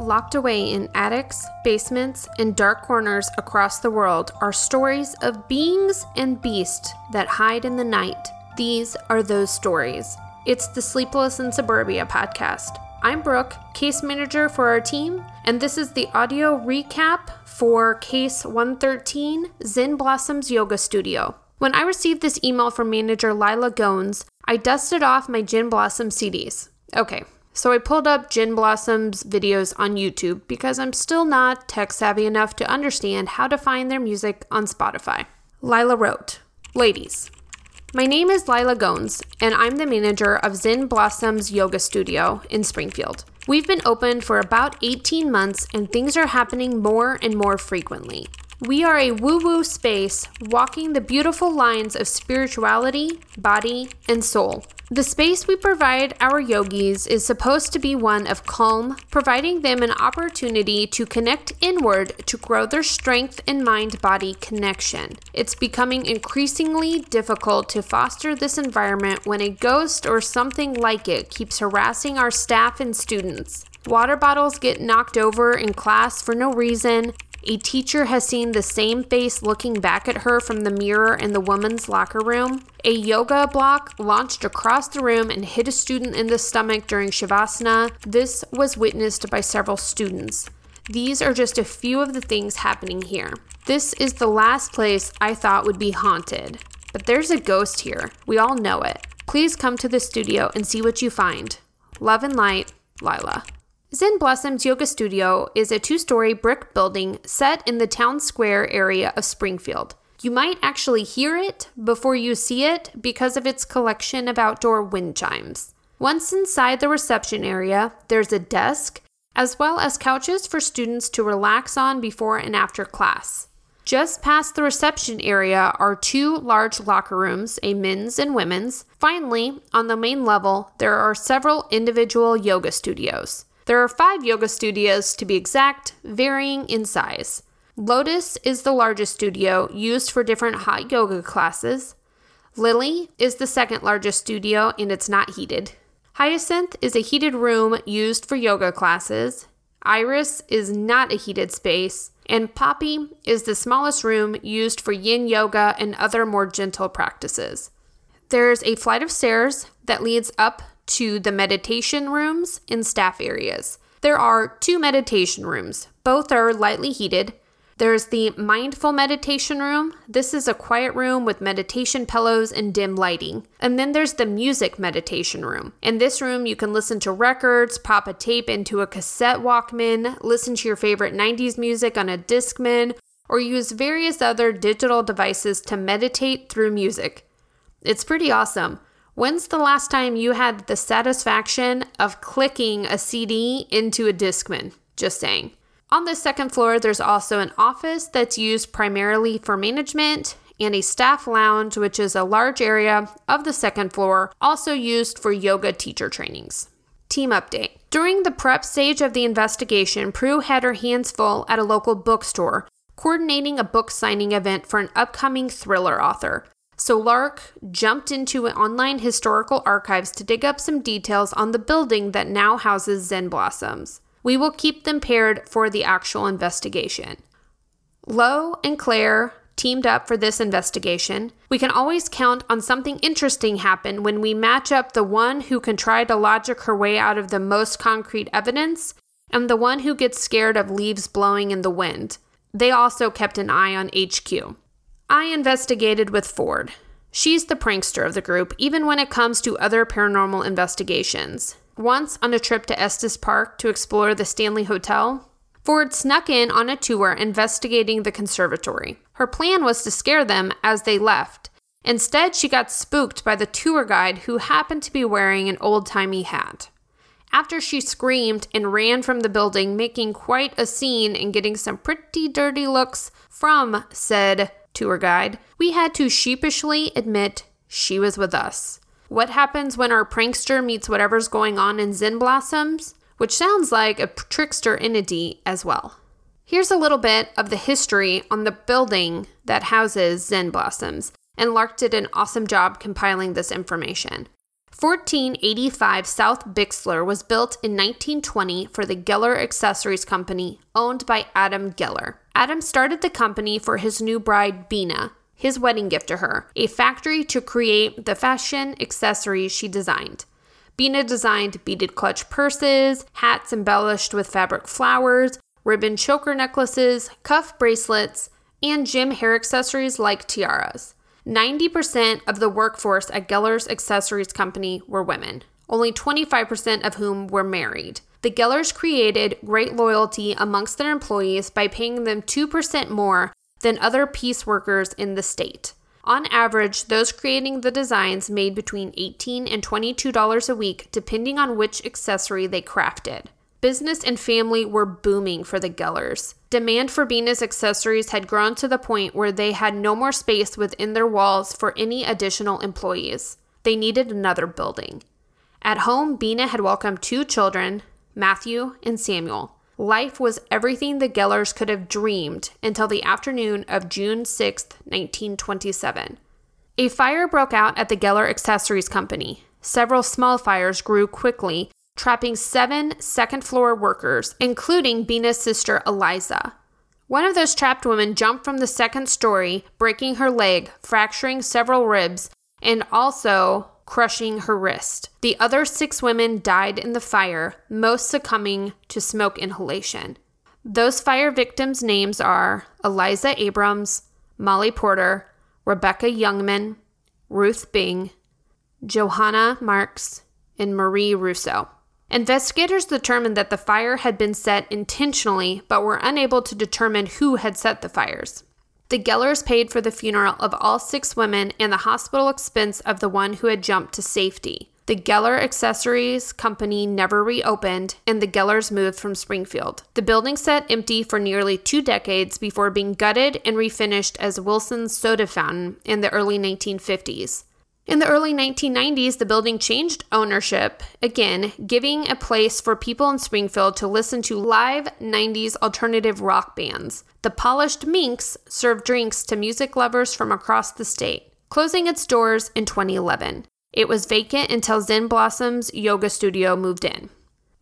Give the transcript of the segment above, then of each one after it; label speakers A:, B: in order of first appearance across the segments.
A: Locked away in attics, basements, and dark corners across the world are stories of beings and beasts that hide in the night. These are those stories. It's the Sleepless in Suburbia podcast. I'm Brooke, case manager for our team, and this is the audio recap for case 113 Zen Blossoms Yoga Studio. When I received this email from manager Lila Gones, I dusted off my Gin Blossom CDs. Okay, so I pulled up Gin Blossom's videos on YouTube because I'm still not tech savvy enough to understand how to find their music on Spotify. Lila wrote, Ladies, my name is Lila Gones, and I'm the manager of Zen Blossom's yoga studio in Springfield. We've been open for about 18 months, and things are happening more and more frequently. We are a woo woo space walking the beautiful lines of spirituality, body, and soul. The space we provide our yogis is supposed to be one of calm, providing them an opportunity to connect inward to grow their strength and mind body connection. It's becoming increasingly difficult to foster this environment when a ghost or something like it keeps harassing our staff and students. Water bottles get knocked over in class for no reason, a teacher has seen the same face looking back at her from the mirror in the woman's locker room. A yoga block launched across the room and hit a student in the stomach during Shavasana. This was witnessed by several students. These are just a few of the things happening here. This is the last place I thought would be haunted. But there's a ghost here. We all know it. Please come to the studio and see what you find. Love and light, Lila. Zen Blossom's Yoga Studio is a two story brick building set in the town square area of Springfield. You might actually hear it before you see it because of its collection of outdoor wind chimes. Once inside the reception area, there's a desk, as well as couches for students to relax on before and after class. Just past the reception area are two large locker rooms, a men's and women's. Finally, on the main level, there are several individual yoga studios. There are five yoga studios to be exact, varying in size. Lotus is the largest studio used for different hot yoga classes. Lily is the second largest studio and it's not heated. Hyacinth is a heated room used for yoga classes. Iris is not a heated space. And Poppy is the smallest room used for yin yoga and other more gentle practices. There's a flight of stairs that leads up to the meditation rooms and staff areas. There are two meditation rooms, both are lightly heated. There's the mindful meditation room. This is a quiet room with meditation pillows and dim lighting. And then there's the music meditation room. In this room, you can listen to records, pop a tape into a cassette Walkman, listen to your favorite 90s music on a Discman, or use various other digital devices to meditate through music. It's pretty awesome. When's the last time you had the satisfaction of clicking a CD into a Discman? Just saying. On the second floor, there's also an office that's used primarily for management and a staff lounge, which is a large area of the second floor, also used for yoga teacher trainings. Team update. During the prep stage of the investigation, Prue had her hands full at a local bookstore, coordinating a book signing event for an upcoming thriller author. So Lark jumped into online historical archives to dig up some details on the building that now houses Zen Blossoms. We will keep them paired for the actual investigation. Lo and Claire teamed up for this investigation. We can always count on something interesting happen when we match up the one who can try to logic her way out of the most concrete evidence and the one who gets scared of leaves blowing in the wind. They also kept an eye on HQ. I investigated with Ford. She's the prankster of the group, even when it comes to other paranormal investigations. Once on a trip to Estes Park to explore the Stanley Hotel, Ford snuck in on a tour investigating the conservatory. Her plan was to scare them as they left. Instead, she got spooked by the tour guide who happened to be wearing an old timey hat. After she screamed and ran from the building, making quite a scene and getting some pretty dirty looks from said tour guide, we had to sheepishly admit she was with us. What happens when our prankster meets whatever's going on in Zen Blossoms? Which sounds like a trickster entity as well. Here's a little bit of the history on the building that houses Zen Blossoms, and Lark did an awesome job compiling this information. 1485 South Bixler was built in 1920 for the Geller Accessories Company, owned by Adam Geller. Adam started the company for his new bride, Bina, his wedding gift to her, a factory to create the fashion accessories she designed. Bina designed beaded clutch purses, hats embellished with fabric flowers, ribbon choker necklaces, cuff bracelets, and gem hair accessories like tiaras. 90% of the workforce at Geller's Accessories Company were women, only 25% of whom were married. The Gellers created great loyalty amongst their employees by paying them 2% more than other piece workers in the state. On average, those creating the designs made between 18 and $22 a week, depending on which accessory they crafted. Business and family were booming for the Gellers. Demand for Bina's accessories had grown to the point where they had no more space within their walls for any additional employees. They needed another building. At home, Bina had welcomed two children, Matthew and Samuel. Life was everything the Gellers could have dreamed until the afternoon of June 6, 1927. A fire broke out at the Geller Accessories Company. Several small fires grew quickly trapping seven second floor workers, including Bina's sister Eliza. One of those trapped women jumped from the second story, breaking her leg, fracturing several ribs, and also crushing her wrist. The other six women died in the fire, most succumbing to smoke inhalation. Those fire victims' names are Eliza Abrams, Molly Porter, Rebecca Youngman, Ruth Bing, Johanna Marks, and Marie Russo. Investigators determined that the fire had been set intentionally, but were unable to determine who had set the fires. The Gellers paid for the funeral of all six women and the hospital expense of the one who had jumped to safety. The Geller Accessories Company never reopened, and the Gellers moved from Springfield. The building sat empty for nearly two decades before being gutted and refinished as Wilson's Soda Fountain in the early 1950s. In the early 1990s, the building changed ownership, again, giving a place for people in Springfield to listen to live 90s alternative rock bands. The Polished Minx served drinks to music lovers from across the state, closing its doors in 2011. It was vacant until Zen Blossom's yoga studio moved in.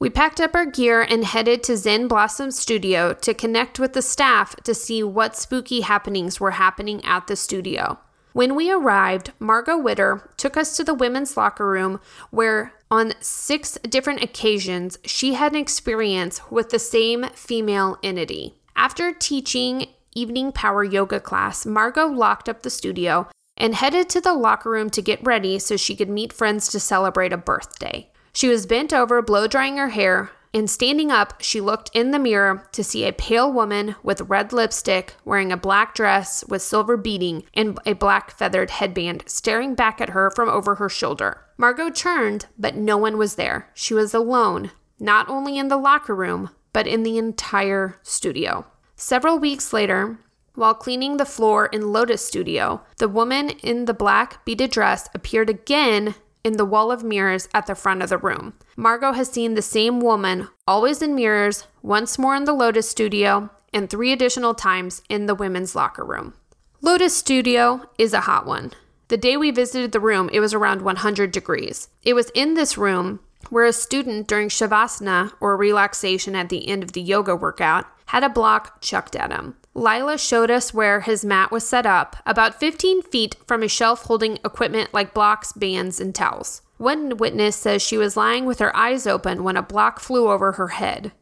A: We packed up our gear and headed to Zen Blossom's studio to connect with the staff to see what spooky happenings were happening at the studio. When we arrived, Margot Witter took us to the women's locker room where, on six different occasions, she had an experience with the same female entity. After teaching evening power yoga class, Margot locked up the studio and headed to the locker room to get ready so she could meet friends to celebrate a birthday. She was bent over, blow drying her hair, and standing up, she looked in the mirror to see a pale woman with red lipstick wearing a black dress with silver beading and a black feathered headband staring back at her from over her shoulder. Margot turned, but no one was there. She was alone, not only in the locker room, but in the entire studio. Several weeks later, while cleaning the floor in Lotus Studio, the woman in the black beaded dress appeared again in the wall of mirrors at the front of the room. Margot has seen the same woman, always in mirrors, once more in the Lotus studio, and three additional times in the women's locker room. Lotus Studio is a hot one. The day we visited the room, it was around 100 degrees. It was in this room where a student during Shavasana, or relaxation at the end of the yoga workout, had a block chucked at him. Lila showed us where his mat was set up, about 15 feet from a shelf holding equipment like blocks, bands, and towels. One witness says she was lying with her eyes open when a block flew over her head.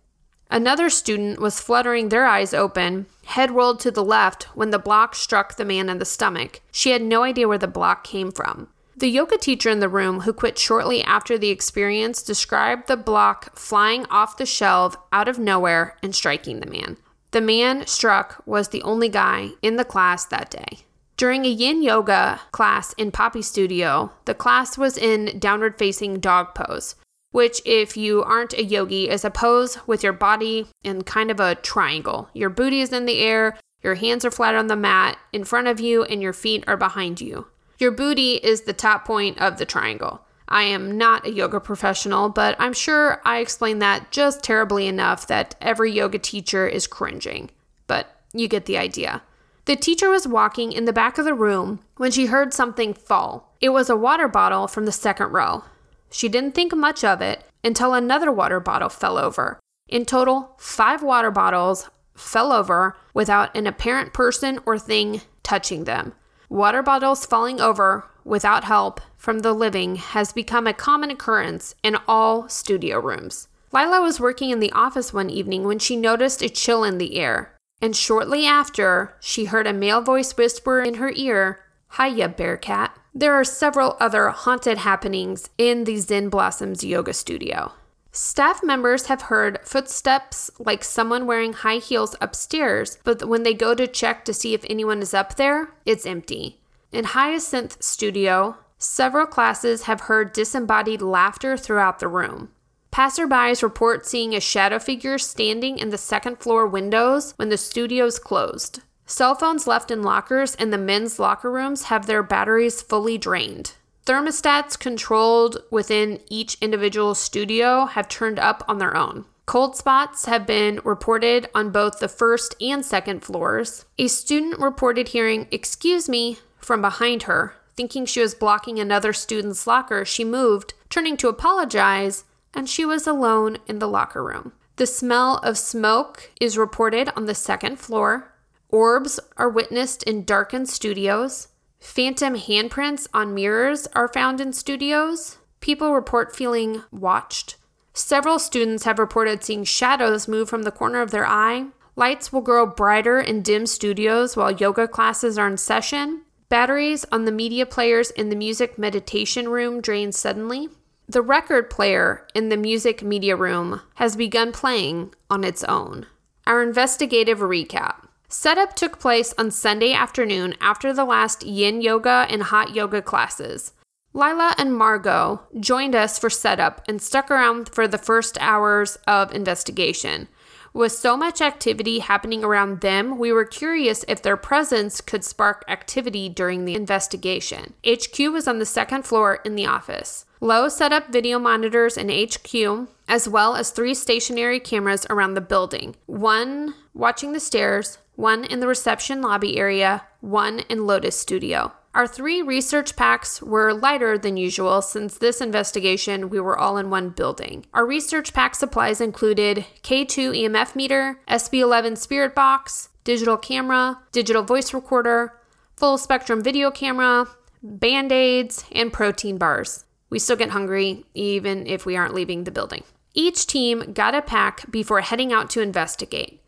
A: Another student was fluttering their eyes open, head rolled to the left, when the block struck the man in the stomach. She had no idea where the block came from. The yoga teacher in the room, who quit shortly after the experience, described the block flying off the shelf out of nowhere and striking the man. The man struck was the only guy in the class that day. During a yin yoga class in Poppy Studio, the class was in downward facing dog pose, which, if you aren't a yogi, is a pose with your body in kind of a triangle. Your booty is in the air, your hands are flat on the mat in front of you, and your feet are behind you. Your booty is the top point of the triangle. I am not a yoga professional, but I'm sure I explained that just terribly enough that every yoga teacher is cringing. But you get the idea. The teacher was walking in the back of the room when she heard something fall. It was a water bottle from the second row. She didn't think much of it until another water bottle fell over. In total, five water bottles fell over without an apparent person or thing touching them. Water bottles falling over without help from the living has become a common occurrence in all studio rooms. Lila was working in the office one evening when she noticed a chill in the air, and shortly after, she heard a male voice whisper in her ear, Hiya, Bearcat. There are several other haunted happenings in the Zen Blossoms yoga studio. Staff members have heard footsteps like someone wearing high heels upstairs, but when they go to check to see if anyone is up there, it's empty. In Hyacinth Studio, several classes have heard disembodied laughter throughout the room. Passerbys report seeing a shadow figure standing in the second floor windows when the studio's closed. Cell phones left in lockers in the men's locker rooms have their batteries fully drained. Thermostats controlled within each individual studio have turned up on their own. Cold spots have been reported on both the first and second floors. A student reported hearing, Excuse me, from behind her. Thinking she was blocking another student's locker, she moved, turning to apologize, and she was alone in the locker room. The smell of smoke is reported on the second floor. Orbs are witnessed in darkened studios. Phantom handprints on mirrors are found in studios. People report feeling watched. Several students have reported seeing shadows move from the corner of their eye. Lights will grow brighter in dim studios while yoga classes are in session. Batteries on the media players in the music meditation room drain suddenly. The record player in the music media room has begun playing on its own. Our investigative recap. Setup took place on Sunday afternoon after the last yin yoga and hot yoga classes. Lila and Margot joined us for setup and stuck around for the first hours of investigation. With so much activity happening around them, we were curious if their presence could spark activity during the investigation. HQ was on the second floor in the office. Lowe set up video monitors in HQ, as well as three stationary cameras around the building one watching the stairs, one in the reception lobby area, one in Lotus Studio. Our three research packs were lighter than usual since this investigation we were all in one building. Our research pack supplies included K2 EMF meter, SB11 spirit box, digital camera, digital voice recorder, full spectrum video camera, band aids, and protein bars. We still get hungry even if we aren't leaving the building. Each team got a pack before heading out to investigate.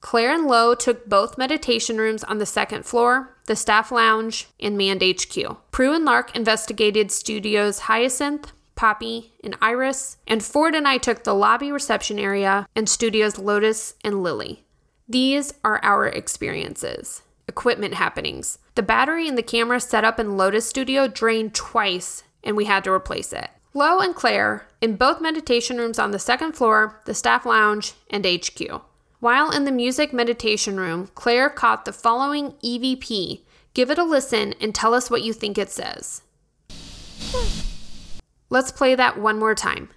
A: Claire and Lowe took both meditation rooms on the second floor, the staff lounge, and Mand HQ. Prue and Lark investigated studios Hyacinth, Poppy, and Iris, and Ford and I took the lobby reception area and studios Lotus and Lily. These are our experiences. Equipment happenings. The battery in the camera set up in Lotus Studio drained twice, and we had to replace it. Lowe and Claire in both meditation rooms on the second floor, the staff lounge, and HQ. While in the music meditation room, Claire caught the following EVP. Give it a listen and tell us what you think it says. Let's play that one more time.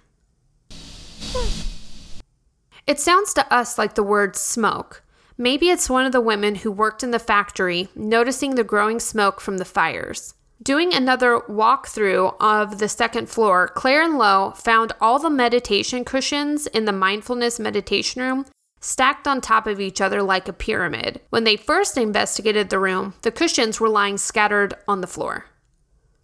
A: It sounds to us like the word smoke. Maybe it's one of the women who worked in the factory noticing the growing smoke from the fires. Doing another walkthrough of the second floor, Claire and Lowe found all the meditation cushions in the mindfulness meditation room stacked on top of each other like a pyramid. When they first investigated the room, the cushions were lying scattered on the floor.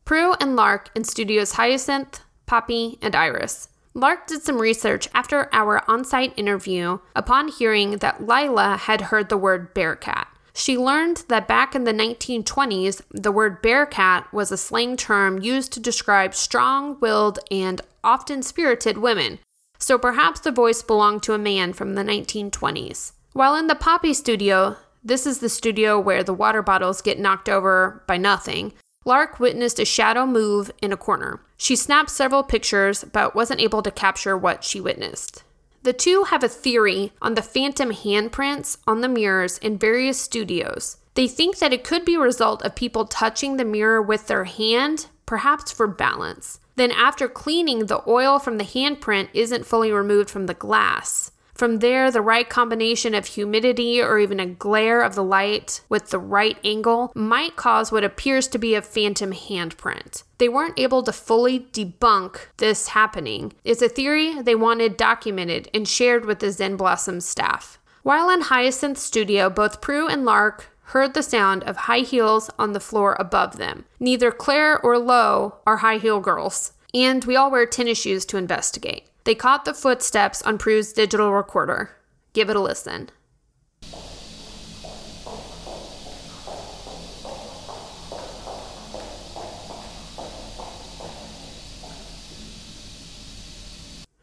A: Prue and Lark in studios Hyacinth, Poppy, and Iris. Lark did some research after our on site interview upon hearing that Lila had heard the word bearcat. She learned that back in the 1920s, the word bearcat was a slang term used to describe strong willed and often spirited women so perhaps the voice belonged to a man from the 1920s. While in the Poppy studio, this is the studio where the water bottles get knocked over by nothing. Lark witnessed a shadow move in a corner. She snapped several pictures, but wasn't able to capture what she witnessed. The two have a theory on the phantom handprints on the mirrors in various studios. They think that it could be a result of people touching the mirror with their hand, perhaps for balance. Then, after cleaning, the oil from the handprint isn't fully removed from the glass. From there, the right combination of humidity or even a glare of the light with the right angle might cause what appears to be a phantom handprint. They weren't able to fully debunk this happening. It's a theory they wanted documented and shared with the Zen Blossom staff. While in Hyacinth's studio, both Prue and Lark heard the sound of high heels on the floor above them. Neither Claire or Lo are high heel girls, and we all wear tennis shoes to investigate. They caught the footsteps on Prue's digital recorder. Give it a listen.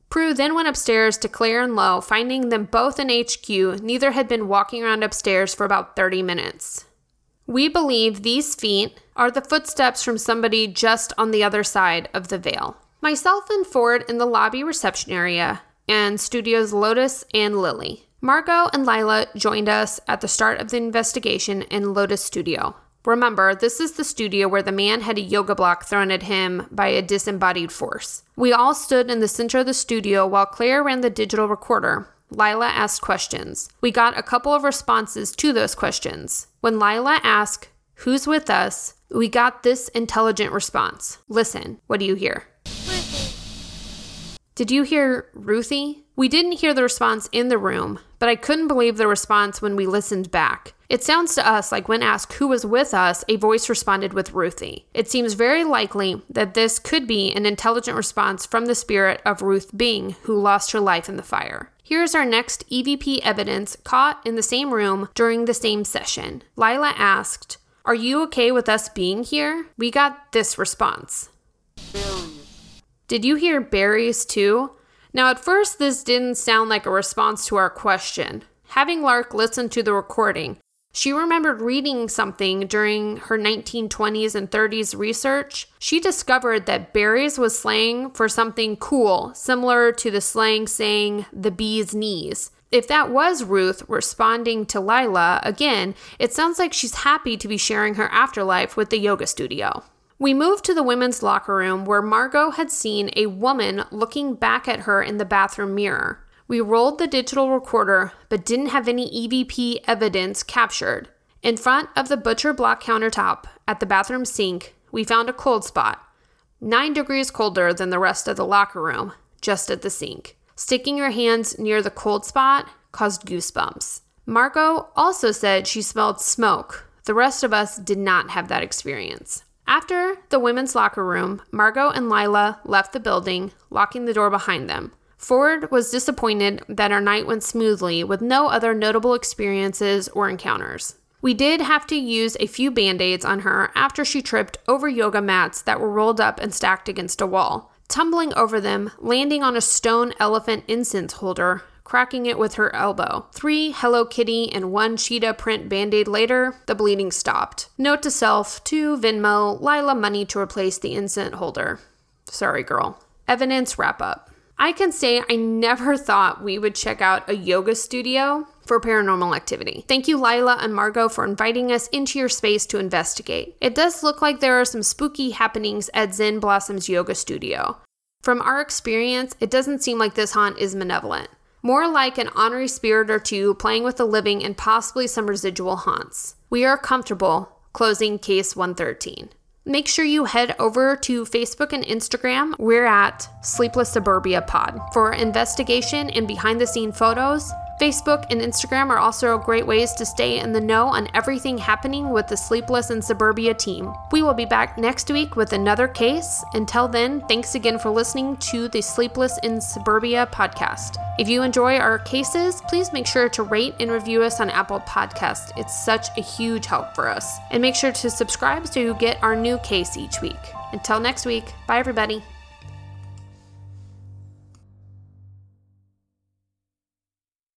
A: Prue then went upstairs to Claire and Lo, finding them both in HQ. Neither had been walking around upstairs for about 30 minutes. We believe these feet are the footsteps from somebody just on the other side of the veil. Myself and Ford in the lobby reception area, and studios Lotus and Lily. Margot and Lila joined us at the start of the investigation in Lotus Studio. Remember, this is the studio where the man had a yoga block thrown at him by a disembodied force. We all stood in the center of the studio while Claire ran the digital recorder. Lila asked questions. We got a couple of responses to those questions. When Lila asked, Who's with us? we got this intelligent response. Listen, what do you hear? Did you hear Ruthie? We didn't hear the response in the room, but I couldn't believe the response when we listened back. It sounds to us like when asked who was with us, a voice responded with Ruthie. It seems very likely that this could be an intelligent response from the spirit of Ruth Bing, who lost her life in the fire. Here's our next EVP evidence caught in the same room during the same session. Lila asked, Are you okay with us being here? We got this response. Did you hear berries too? Now, at first, this didn't sound like a response to our question. Having Lark listen to the recording, she remembered reading something during her 1920s and 30s research. She discovered that berries was slang for something cool, similar to the slang saying the bee's knees. If that was Ruth responding to Lila, again, it sounds like she's happy to be sharing her afterlife with the yoga studio. We moved to the women's locker room where Margot had seen a woman looking back at her in the bathroom mirror. We rolled the digital recorder but didn't have any EVP evidence captured. In front of the butcher block countertop at the bathroom sink, we found a cold spot, nine degrees colder than the rest of the locker room, just at the sink. Sticking your hands near the cold spot caused goosebumps. Margot also said she smelled smoke. The rest of us did not have that experience. After the women's locker room, Margot and Lila left the building, locking the door behind them. Ford was disappointed that our night went smoothly with no other notable experiences or encounters. We did have to use a few band aids on her after she tripped over yoga mats that were rolled up and stacked against a wall, tumbling over them, landing on a stone elephant incense holder, cracking it with her elbow. Three Hello Kitty and one cheetah print band aid later, the bleeding stopped. Note to self to Venmo Lila money to replace the incense holder. Sorry, girl. Evidence wrap up. I can say I never thought we would check out a yoga studio for paranormal activity. Thank you, Lila and Margot, for inviting us into your space to investigate. It does look like there are some spooky happenings at Zen Blossom's yoga studio. From our experience, it doesn't seem like this haunt is malevolent more like an honorary spirit or two playing with the living and possibly some residual haunts. We are comfortable closing case 113. Make sure you head over to Facebook and Instagram. We're at Sleepless Suburbia Pod for investigation and behind the scene photos, Facebook and Instagram are also great ways to stay in the know on everything happening with the Sleepless in Suburbia team. We will be back next week with another case. Until then, thanks again for listening to the Sleepless in Suburbia podcast. If you enjoy our cases, please make sure to rate and review us on Apple Podcasts. It's such a huge help for us. And make sure to subscribe so you get our new case each week. Until next week, bye everybody.